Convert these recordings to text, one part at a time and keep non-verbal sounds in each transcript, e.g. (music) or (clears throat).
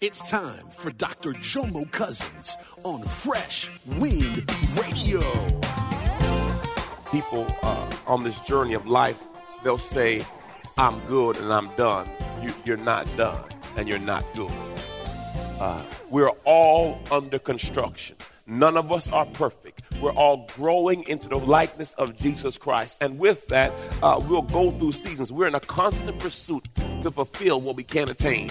It's time for Dr. Jomo Cousins on Fresh Wind Radio. People uh, on this journey of life, they'll say, I'm good and I'm done. You, you're not done and you're not good. Uh, we're all under construction. None of us are perfect. We're all growing into the likeness of Jesus Christ. And with that, uh, we'll go through seasons. We're in a constant pursuit to fulfill what we can't attain.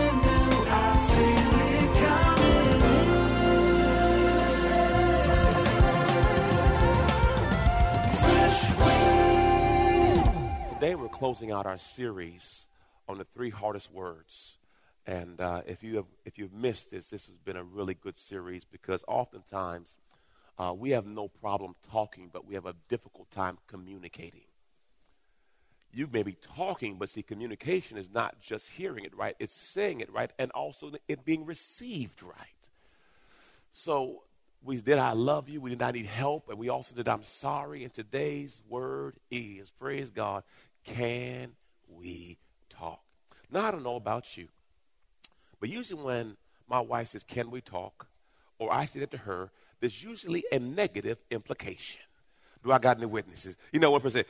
Today we're closing out our series on the three hardest words. And uh, if you have if you've missed this, this has been a really good series because oftentimes uh, we have no problem talking, but we have a difficult time communicating. You may be talking, but see, communication is not just hearing it right; it's saying it right, and also it being received right. So we did I love you, we did I need help, and we also did I'm sorry. And today's word is praise God. Can we talk? Now I don't know about you. But usually, when my wife says, Can we talk? or I say that to her, there's usually a negative implication. Do I got any witnesses? You know, one person said,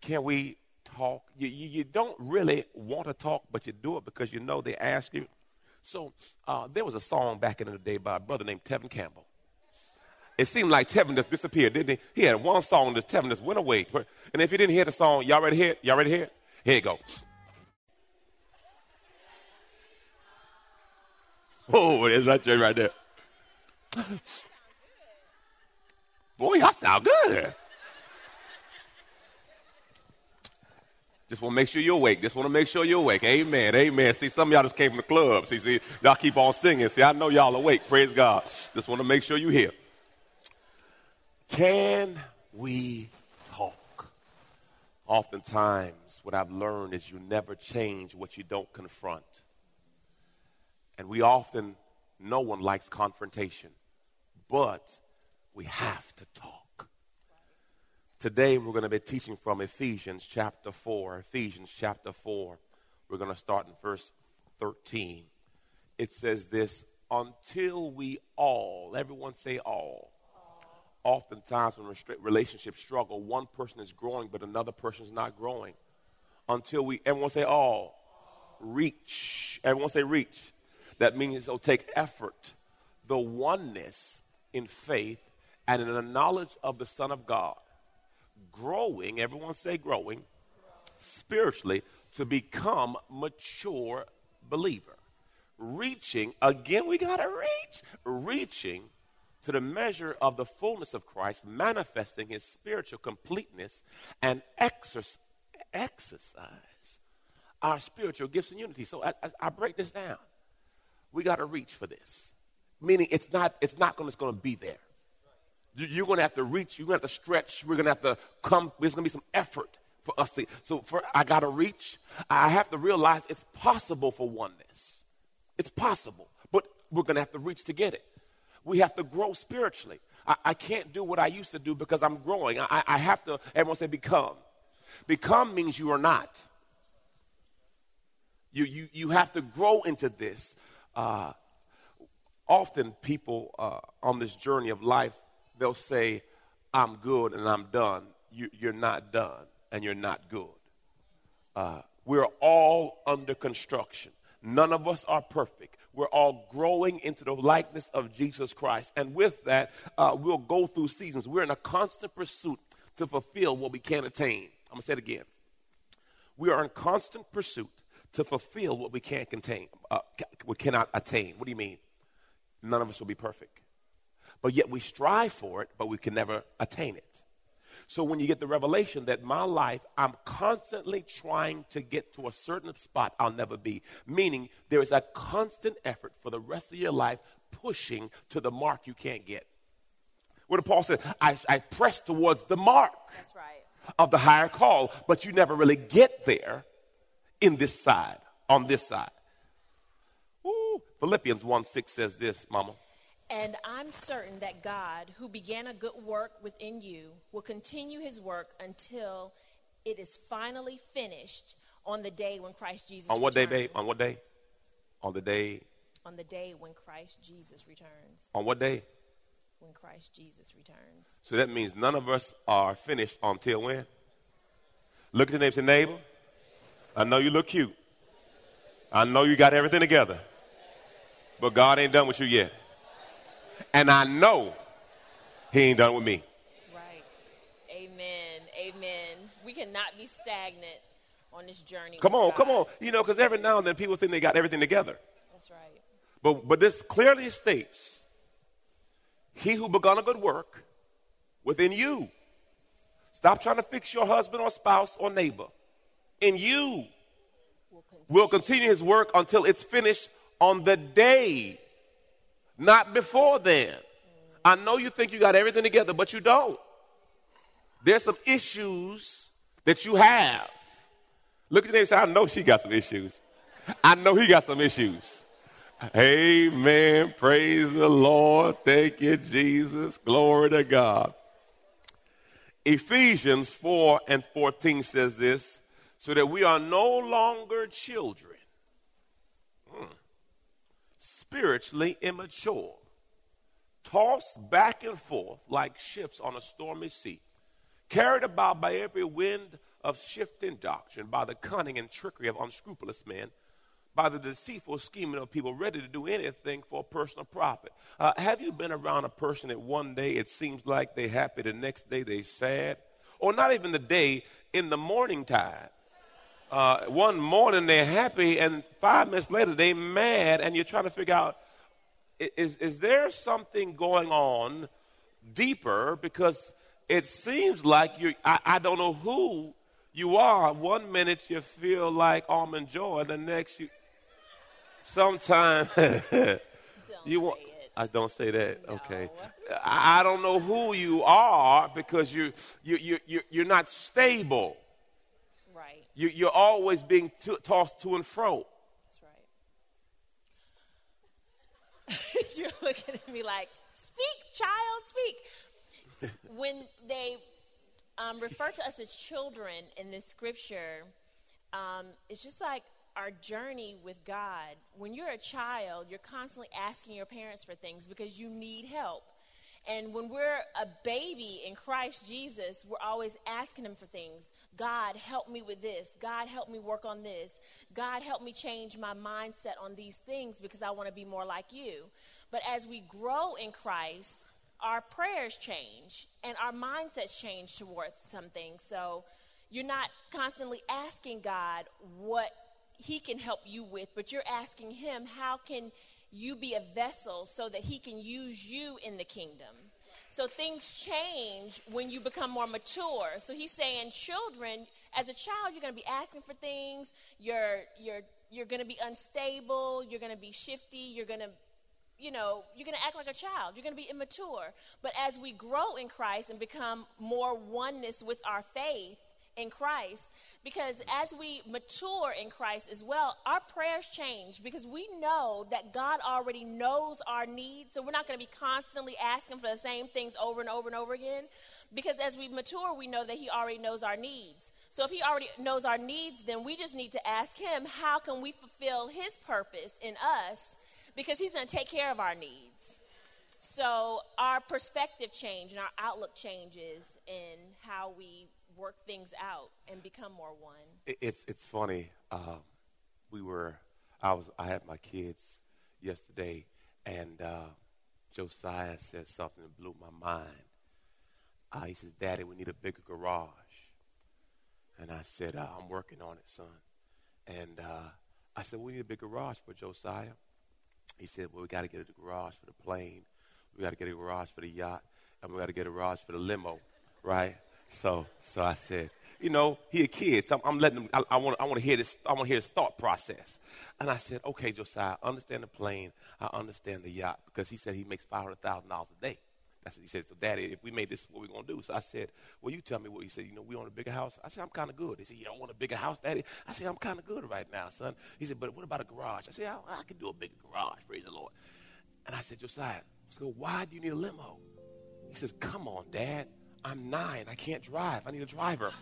Can we talk? You, you, you, don't really want to talk, but you do it because you know they ask you. So uh, there was a song back in the day by a brother named Tevin Campbell. It seemed like Tevin just disappeared, didn't he? He had one song that Tevin just went away. And if you didn't hear the song, y'all ready to hear it? Y'all ready to hear it? Here you go. (laughs) Oh, there's that right there. Boy, y'all sound good. Just want to make sure you're awake. Just want to make sure you're awake. Amen. Amen. See, some of y'all just came from the club. See, see, y'all keep on singing. See, I know y'all awake. Praise God. Just want to make sure you're here. Can we talk? Oftentimes, what I've learned is you never change what you don't confront. And we often, no one likes confrontation, but we have to talk. Today, we're going to be teaching from Ephesians chapter 4. Ephesians chapter 4. We're going to start in verse 13. It says this until we all, everyone say all. Oftentimes, when relationships struggle, one person is growing, but another person is not growing. Until we, everyone say all. Reach. Everyone say reach that means it'll take effort, the oneness in faith and in the knowledge of the Son of God, growing, everyone say growing, spiritually to become mature believer. Reaching, again, we got to reach, reaching to the measure of the fullness of Christ, manifesting his spiritual completeness and exercise, exercise our spiritual gifts and unity. So I, I, I break this down we got to reach for this. Meaning it's not, it's not going to be there. You're going to have to reach. You're going to have to stretch. We're going to have to come. There's going to be some effort for us to. So for I got to reach. I have to realize it's possible for oneness. It's possible, but we're going to have to reach to get it. We have to grow spiritually. I, I can't do what I used to do because I'm growing. I, I have to. Everyone say become. Become means you are not. You, you, you have to grow into this. Uh, often people uh, on this journey of life, they'll say, I'm good and I'm done. You, are not done and you're not good. Uh, we're all under construction. None of us are perfect. We're all growing into the likeness of Jesus Christ. And with that, uh, we'll go through seasons. We're in a constant pursuit to fulfill what we can't attain. I'm going to say it again. We are in constant pursuit to fulfill what we can't contain, uh, we cannot attain. What do you mean? None of us will be perfect. But yet we strive for it, but we can never attain it. So when you get the revelation that my life, I'm constantly trying to get to a certain spot I'll never be, meaning there is a constant effort for the rest of your life pushing to the mark you can't get. What did Paul said, I, I press towards the mark right. of the higher call, but you never really get there in this side, on this side. Ooh. Philippians 1 6 says this, Mama. And I'm certain that God, who began a good work within you, will continue his work until it is finally finished on the day when Christ Jesus On what returns. day, babe? On what day? On the day. On the day when Christ Jesus returns. On what day? When Christ Jesus returns. So that means none of us are finished until when? Look at your neighbor, neighbor. I know you look cute. I know you got everything together. But God ain't done with you yet. And I know He ain't done with me. Right. Amen. Amen. We cannot be stagnant on this journey. Come on, God. come on. You know, because every now and then people think they got everything together. That's right. But, but this clearly states He who begun a good work within you. Stop trying to fix your husband or spouse or neighbor. In you We'll continue. will continue his work until it's finished on the day, not before then. I know you think you got everything together, but you don't. There's some issues that you have. Look at neighbor and say, I know she got some issues. I know he got some issues. Amen. Praise the Lord. Thank you, Jesus. Glory to God. Ephesians 4 and 14 says this so that we are no longer children. Spiritually immature, tossed back and forth like ships on a stormy sea, carried about by every wind of shifting doctrine, by the cunning and trickery of unscrupulous men, by the deceitful scheming of people ready to do anything for personal profit. Uh, have you been around a person that one day it seems like they happy, the next day they sad? Or not even the day, in the morning time. Uh, one morning they're happy, and five minutes later they're mad, and you're trying to figure out is, is there something going on deeper? Because it seems like you I, I don't know who you are. One minute you feel like almond joy, the next you sometimes (laughs) you want I don't say that. No. Okay. I I don't know who you are because you you you you're not stable. Right. You, you're always being to, tossed to and fro. That's right. (laughs) You're looking at me like, speak, child, speak. (laughs) when they um, refer to us as children in this scripture, um, it's just like our journey with God. When you're a child, you're constantly asking your parents for things because you need help. And when we're a baby in Christ Jesus, we're always asking Him for things. God, help me with this. God, help me work on this. God, help me change my mindset on these things because I want to be more like you. But as we grow in Christ, our prayers change and our mindsets change towards something. So you're not constantly asking God what He can help you with, but you're asking Him, how can you be a vessel so that He can use you in the kingdom? So things change when you become more mature. So he's saying, children, as a child, you're going to be asking for things. You're you're you're going to be unstable. You're going to be shifty. You're going to you know, you're going to act like a child. You're going to be immature. But as we grow in Christ and become more oneness with our faith in Christ, because as we mature in Christ as well, our prayers change because we know that God already knows our needs. So we're not going to be constantly asking for the same things over and over and over again. Because as we mature, we know that He already knows our needs. So if He already knows our needs, then we just need to ask Him, how can we fulfill His purpose in us? because he's going to take care of our needs. So our perspective change and our outlook changes in how we work things out and become more one. It's it's funny. Uh, we were I was I had my kids yesterday, and uh, Josiah said something that blew my mind. Uh, he says, "Daddy, we need a bigger garage." And I said, uh, I'm working on it, son. And uh, I said, we need a big garage for Josiah. He said, well, we got to get a garage for the plane. We got to get a garage for the yacht. And we got to get a garage for the limo, right? So, so I said, you know, he a kid, so I'm, I'm letting him. I, I want, I want to hear this. I want to hear his thought process. And I said, okay, Josiah, I understand the plane. I understand the yacht because he said he makes five hundred thousand dollars a day. That's what he said. So, Daddy, if we made this, what we gonna do? So I said, Well, you tell me what. He said, You know, we own a bigger house. I said, I'm kind of good. He said, You don't want a bigger house, Daddy? I said, I'm kind of good right now, son. He said, But what about a garage? I said, I, I can do a bigger garage. Praise the Lord. And I said, Josiah, so why do you need a limo? He says, Come on, Dad. I'm nine. I can't drive. I need a driver.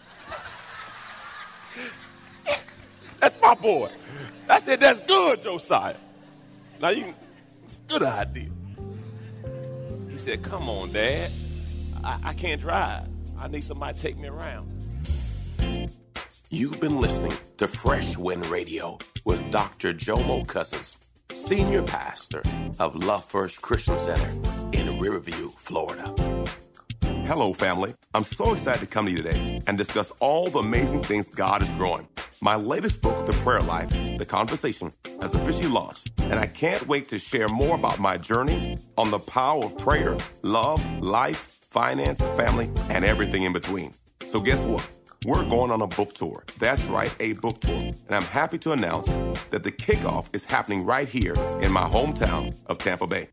(laughs) that's my boy. I said, That's good, Josiah. Now you, good idea. He said, Come on, Dad. I, I can't drive. I need somebody to take me around. You've been listening to Fresh Wind Radio with Dr. Jomo Cousins, Senior Pastor of Love First Christian Center in Riverview, Florida. Hello, family. I'm so excited to come to you today and discuss all the amazing things God is growing. My latest book, The Prayer Life, The Conversation, has officially launched, and I can't wait to share more about my journey on the power of prayer, love, life, finance, family, and everything in between. So, guess what? We're going on a book tour. That's right, a book tour. And I'm happy to announce that the kickoff is happening right here in my hometown of Tampa Bay.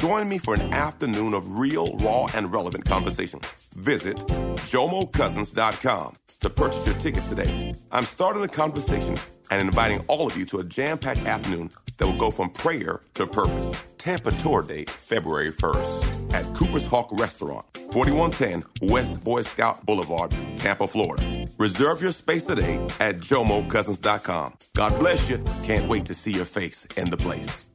Join me for an afternoon of real, raw, and relevant conversation. Visit jomocousins.com to purchase your tickets today. I'm starting a conversation and inviting all of you to a jam-packed afternoon that will go from prayer to purpose. Tampa tour date February 1st at Cooper's Hawk Restaurant, 4110 West Boy Scout Boulevard, Tampa, Florida. Reserve your space today at jomocousins.com. God bless you. Can't wait to see your face in the place.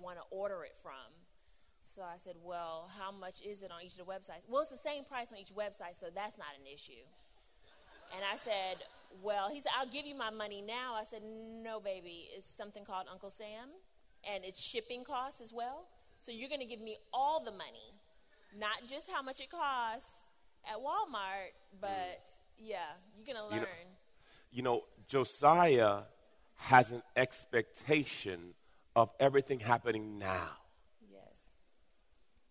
Want to order it from. So I said, Well, how much is it on each of the websites? Well, it's the same price on each website, so that's not an issue. And I said, Well, he said, I'll give you my money now. I said, No, baby. It's something called Uncle Sam, and it's shipping costs as well. So you're going to give me all the money, not just how much it costs at Walmart, but yeah, you're going to You learn. know- you know, Josiah has an expectation of everything happening now. yes.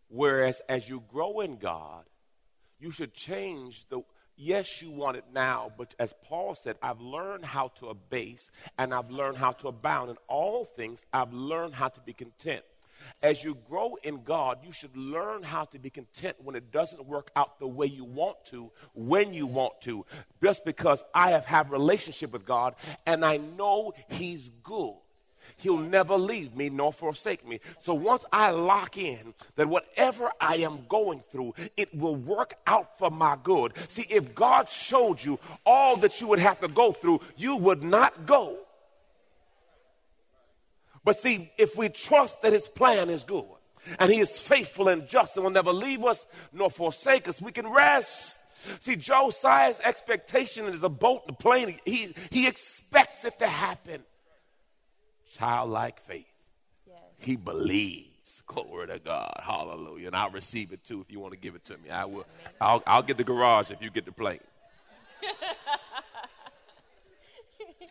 Whereas as you grow in God, you should change the. Yes, you want it now, but as Paul said, I've learned how to abase and I've learned how to abound. In all things, I've learned how to be content. As you grow in God, you should learn how to be content when it doesn't work out the way you want to, when you want to, just because I have had relationship with God and I know He's good. He'll never leave me nor forsake me. So once I lock in that whatever I am going through, it will work out for my good. See, if God showed you all that you would have to go through, you would not go. But see, if we trust that his plan is good and he is faithful and just and will never leave us nor forsake us, we can rest. See, Josiah's expectation is a boat a plane. He, he expects it to happen. Childlike faith. Yes. He believes. Glory to God. Hallelujah. And I'll receive it too if you want to give it to me. I will. I'll, I'll get the garage if you get the plane. (laughs)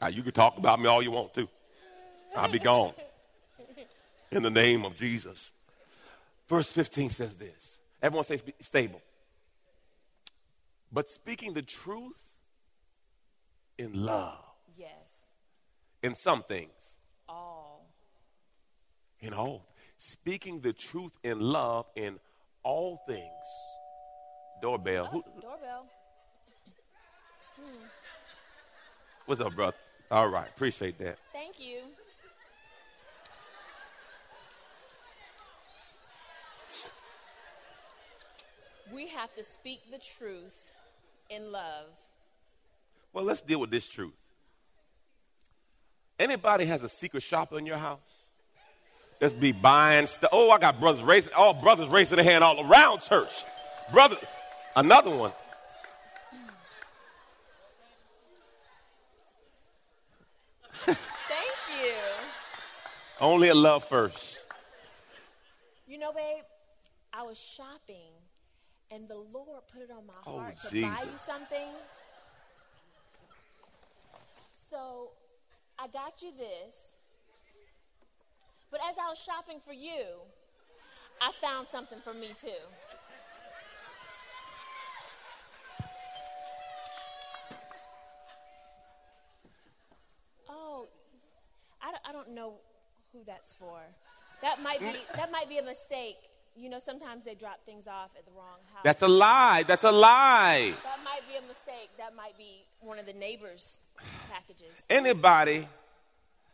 Uh, you can talk about me all you want to. I'll be gone. In the name of Jesus. Verse 15 says this. Everyone say stable. But speaking the truth in love. Yes. In some things. In all. Speaking the truth in love in all things. Doorbell. Oh, doorbell. Hmm. What's up, brother? All right, appreciate that. Thank you. We have to speak the truth in love. Well, let's deal with this truth. Anybody has a secret shopper in your house? Let's be buying stuff. Oh, I got brothers racing. All brothers racing their hand all around church. Brother, another one. Thank you. Only a love first. You know, babe, I was shopping and the Lord put it on my Oh, heart to Jesus. buy you something. So I got you this. But as I was shopping for you, I found something for me too. Oh, I don't, I don't know who that's for. That might be that might be a mistake. You know, sometimes they drop things off at the wrong house. That's a lie. That's a lie. that might be a mistake. That might be one of the neighbors' packages. Anybody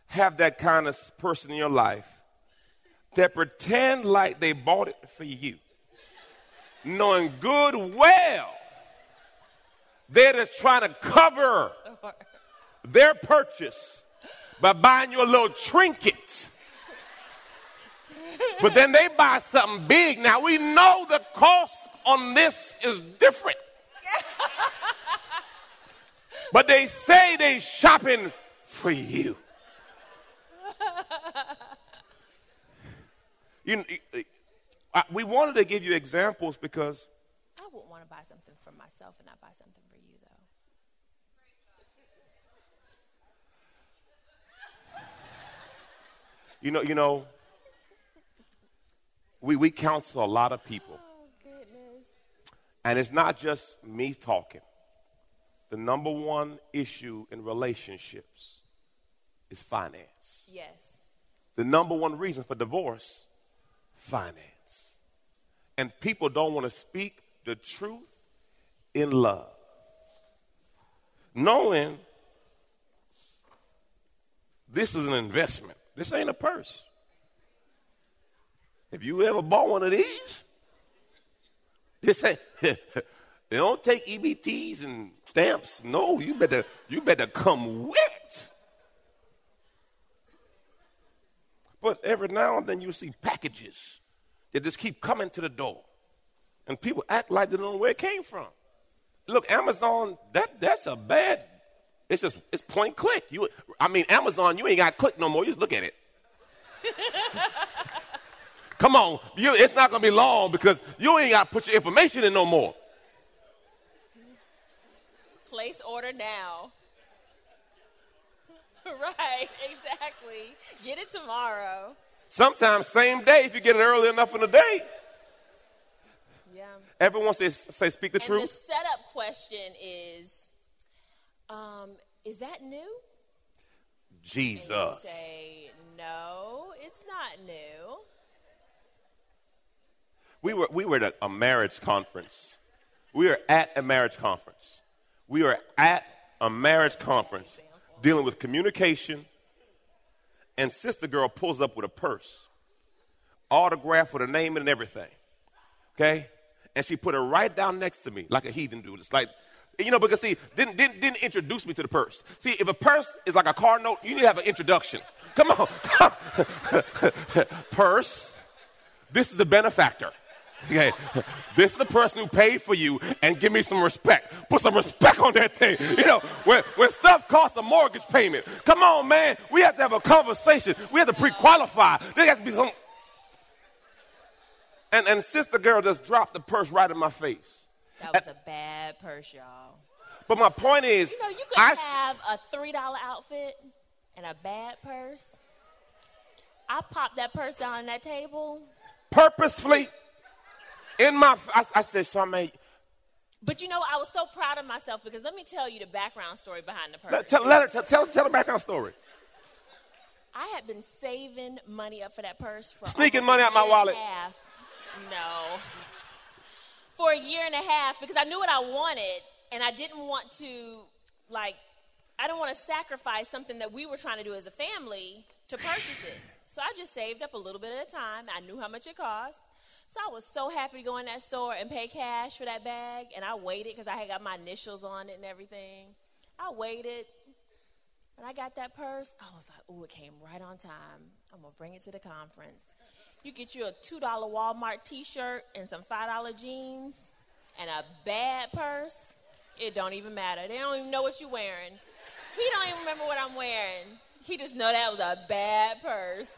have that kind of person in your life that pretend like they bought it for you, knowing good well they're just trying to cover their purchase by buying you a little trinket. But then they buy something big. Now we know the cost on this is different. (laughs) but they say they shopping for you. You I- we wanted to give you examples because I wouldn't want to buy something for myself and not buy something for you, though. you know, you know, we, we counsel a lot of people. Oh, goodness. And it's not just me talking. The number one issue in relationships is finance. Yes. The number one reason for divorce, finance. And people don't want to speak the truth in love. Knowing this is an investment. This ain't a purse. If you ever bought one of these, this ain't (laughs) they don't take EBTs and stamps. No, you better you better come with it. But every now and then you see packages that just keep coming to the door. And people act like they don't know where it came from. Look, Amazon, that that's a bad, it's just it's point click. You I mean Amazon, you ain't got to click no more. You just look at it. (laughs) Come on, you, it's not gonna be long because you ain't got to put your information in no more. Place order now. (laughs) right, exactly. Get it tomorrow. Sometimes same day if you get it early enough in the day. Yeah. Everyone says say speak the and truth. the setup question is um, Is that new? And you Jesus. say, No, it's not new. We were, we were at a marriage conference. We were at a marriage conference. We were at a marriage conference dealing with communication, and Sister Girl pulls up with a purse, autograph with a name and everything. Okay? And she put it right down next to me like a heathen dude. It's like, you know, because see, didn't, didn't, didn't introduce me to the purse. See, if a purse is like a car note, you need to have an introduction. Come on. (laughs) purse, this is the benefactor. Okay, this is the person who paid for you and give me some respect. Put some respect on that thing. You know, when, when stuff costs a mortgage payment, come on, man. We have to have a conversation. We have to pre qualify. There has to be some. And, and sister girl just dropped the purse right in my face. That was a bad purse, y'all. But my point is, You know, you could I, have a three dollar outfit and a bad purse. I popped that purse down on that table, purposefully in my, I, said, so I said, Charmaine, but you know, I was so proud of myself because let me tell you the background story behind the purse. let, tell, let her, tell, tell, tell the background story. I had been saving money up for that purse for Sneaking money out my year wallet. And a half. No, for a year and a half because I knew what I wanted, and I didn't want to like, I don't want to sacrifice something that we were trying to do as a family to purchase it. So I just saved up a little bit at a time. I knew how much it cost. So I was so happy to go in that store and pay cash for that bag, and I waited because I had got my initials on it and everything. I waited, and I got that purse. I was like, "Ooh, it came right on time. I'm gonna bring it to the conference." You get you a two dollar Walmart T-shirt and some five dollar jeans, and a bad purse. It don't even matter. They don't even know what you're wearing. He don't even remember what I'm wearing. He just know that was a bad purse.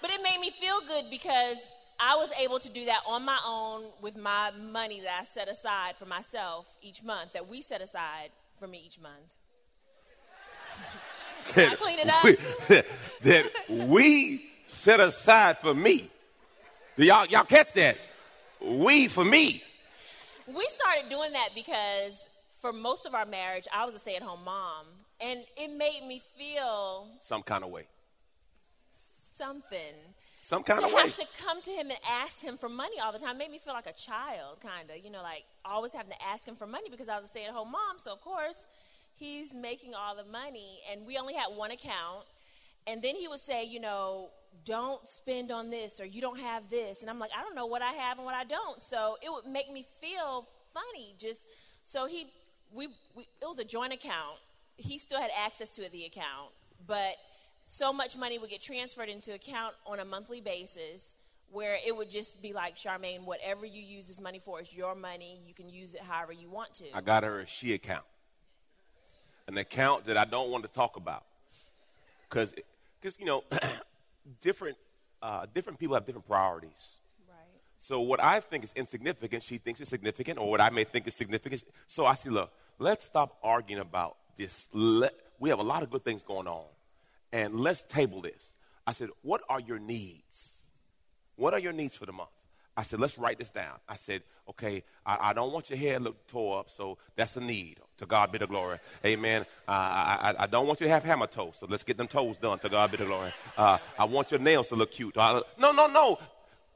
But it made me feel good because I was able to do that on my own with my money that I set aside for myself each month, that we set aside for me each month. (laughs) I clean it up. We- (laughs) that we set aside for me. Do y'all, y'all catch that? We for me. We started doing that because for most of our marriage, I was a stay at home mom, and it made me feel Some kind of way. something. Some kind to of way. have to come to him and ask him for money all the time made me feel like a child, kind of. You know, like always having to ask him for money because I was a stay at home mom. So, of course, he's making all the money, and we only had one account. And then he would say, you know, don't spend on this or you don't have this. And I'm like, I don't know what I have and what I don't. So it would make me feel funny. Just so he, we, we it was a joint account. He still had access to the account, but so much money would get transferred into account on a monthly basis where it would just be like Charmaine, whatever you use this money for is your money. You can use it however you want to. I got her a she account, an account that I don't want to talk about, because because you know, (clears throat) different uh, different people have different priorities. Right. So what I think is insignificant, she thinks is significant, or what I may think is significant. So I say, look, let's stop arguing about this. Let, we have a lot of good things going on, and let's table this. I said, what are your needs? What are your needs for the month? I said, let's write this down. I said, okay, I, I don't want your hair to look tore up, so that's a need. To God be the glory. Amen. Uh, I, I, I don't want you to have hammer toes, so let's get them toes done. To God be the glory. Uh, I want your nails to look cute. Uh, no, no, no.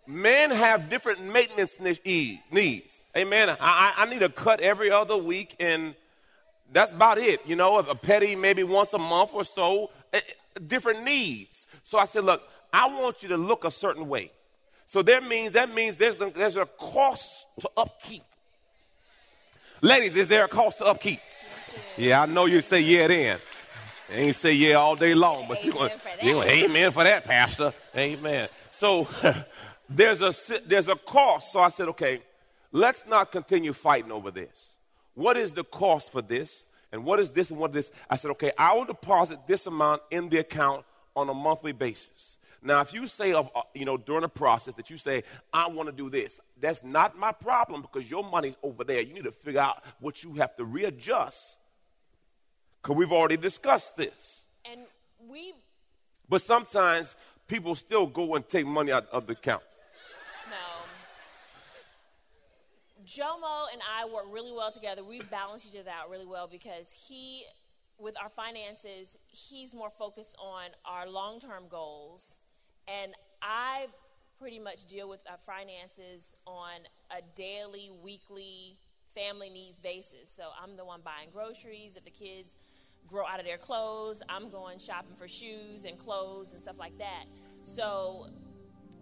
Men have different maintenance needs. Amen. I, I, I need a cut every other week, and that's about it. You know, a petty maybe once a month or so. Different needs. So I said, look, I want you to look a certain way. So that means that means there's a, there's a cost to upkeep. Ladies, is there a cost to upkeep? Yeah, I know you say yeah then. Ain't say yeah all day long, but you going for that. you going amen for that, Pastor. Amen. So (laughs) there's a there's a cost. So I said, okay, let's not continue fighting over this. What is the cost for this? And what is this and what is this? I said, okay, I will deposit this amount in the account on a monthly basis. Now, if you say, uh, uh, you know, during the process that you say, I want to do this, that's not my problem because your money's over there. You need to figure out what you have to readjust because we've already discussed this. And we But sometimes people still go and take money out of the account. No. Jomo and I work really well together. We balance each other out really well because he, with our finances, he's more focused on our long term goals. And I pretty much deal with our finances on a daily, weekly, family needs basis. So I'm the one buying groceries. If the kids grow out of their clothes, I'm going shopping for shoes and clothes and stuff like that. So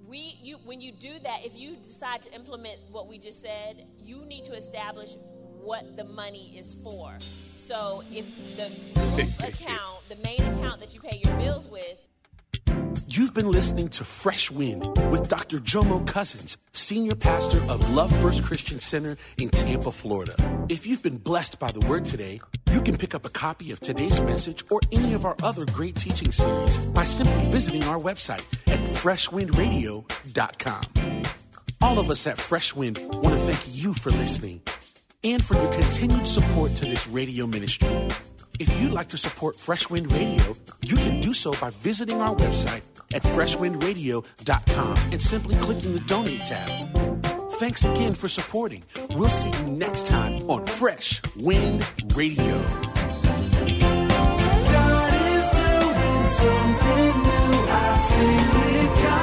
we you when you do that if you decide to implement what we just said you need to establish what the money is for so if the (laughs) account the main account that you pay your bills with You've been listening to Fresh Wind with Dr. Jomo Cousins, Senior Pastor of Love First Christian Center in Tampa, Florida. If you've been blessed by the word today, you can pick up a copy of today's message or any of our other great teaching series by simply visiting our website at freshwindradio.com. All of us at Fresh Wind want to thank you for listening. and for your continued support to this radio ministry. If you'd like to support Fresh Wind Radio, you can do so by visiting our website at freshwindradio.com and simply clicking the donate tab. Thanks again for supporting. We'll see you next time on Fresh Wind Radio. God is doing something new. I feel it coming.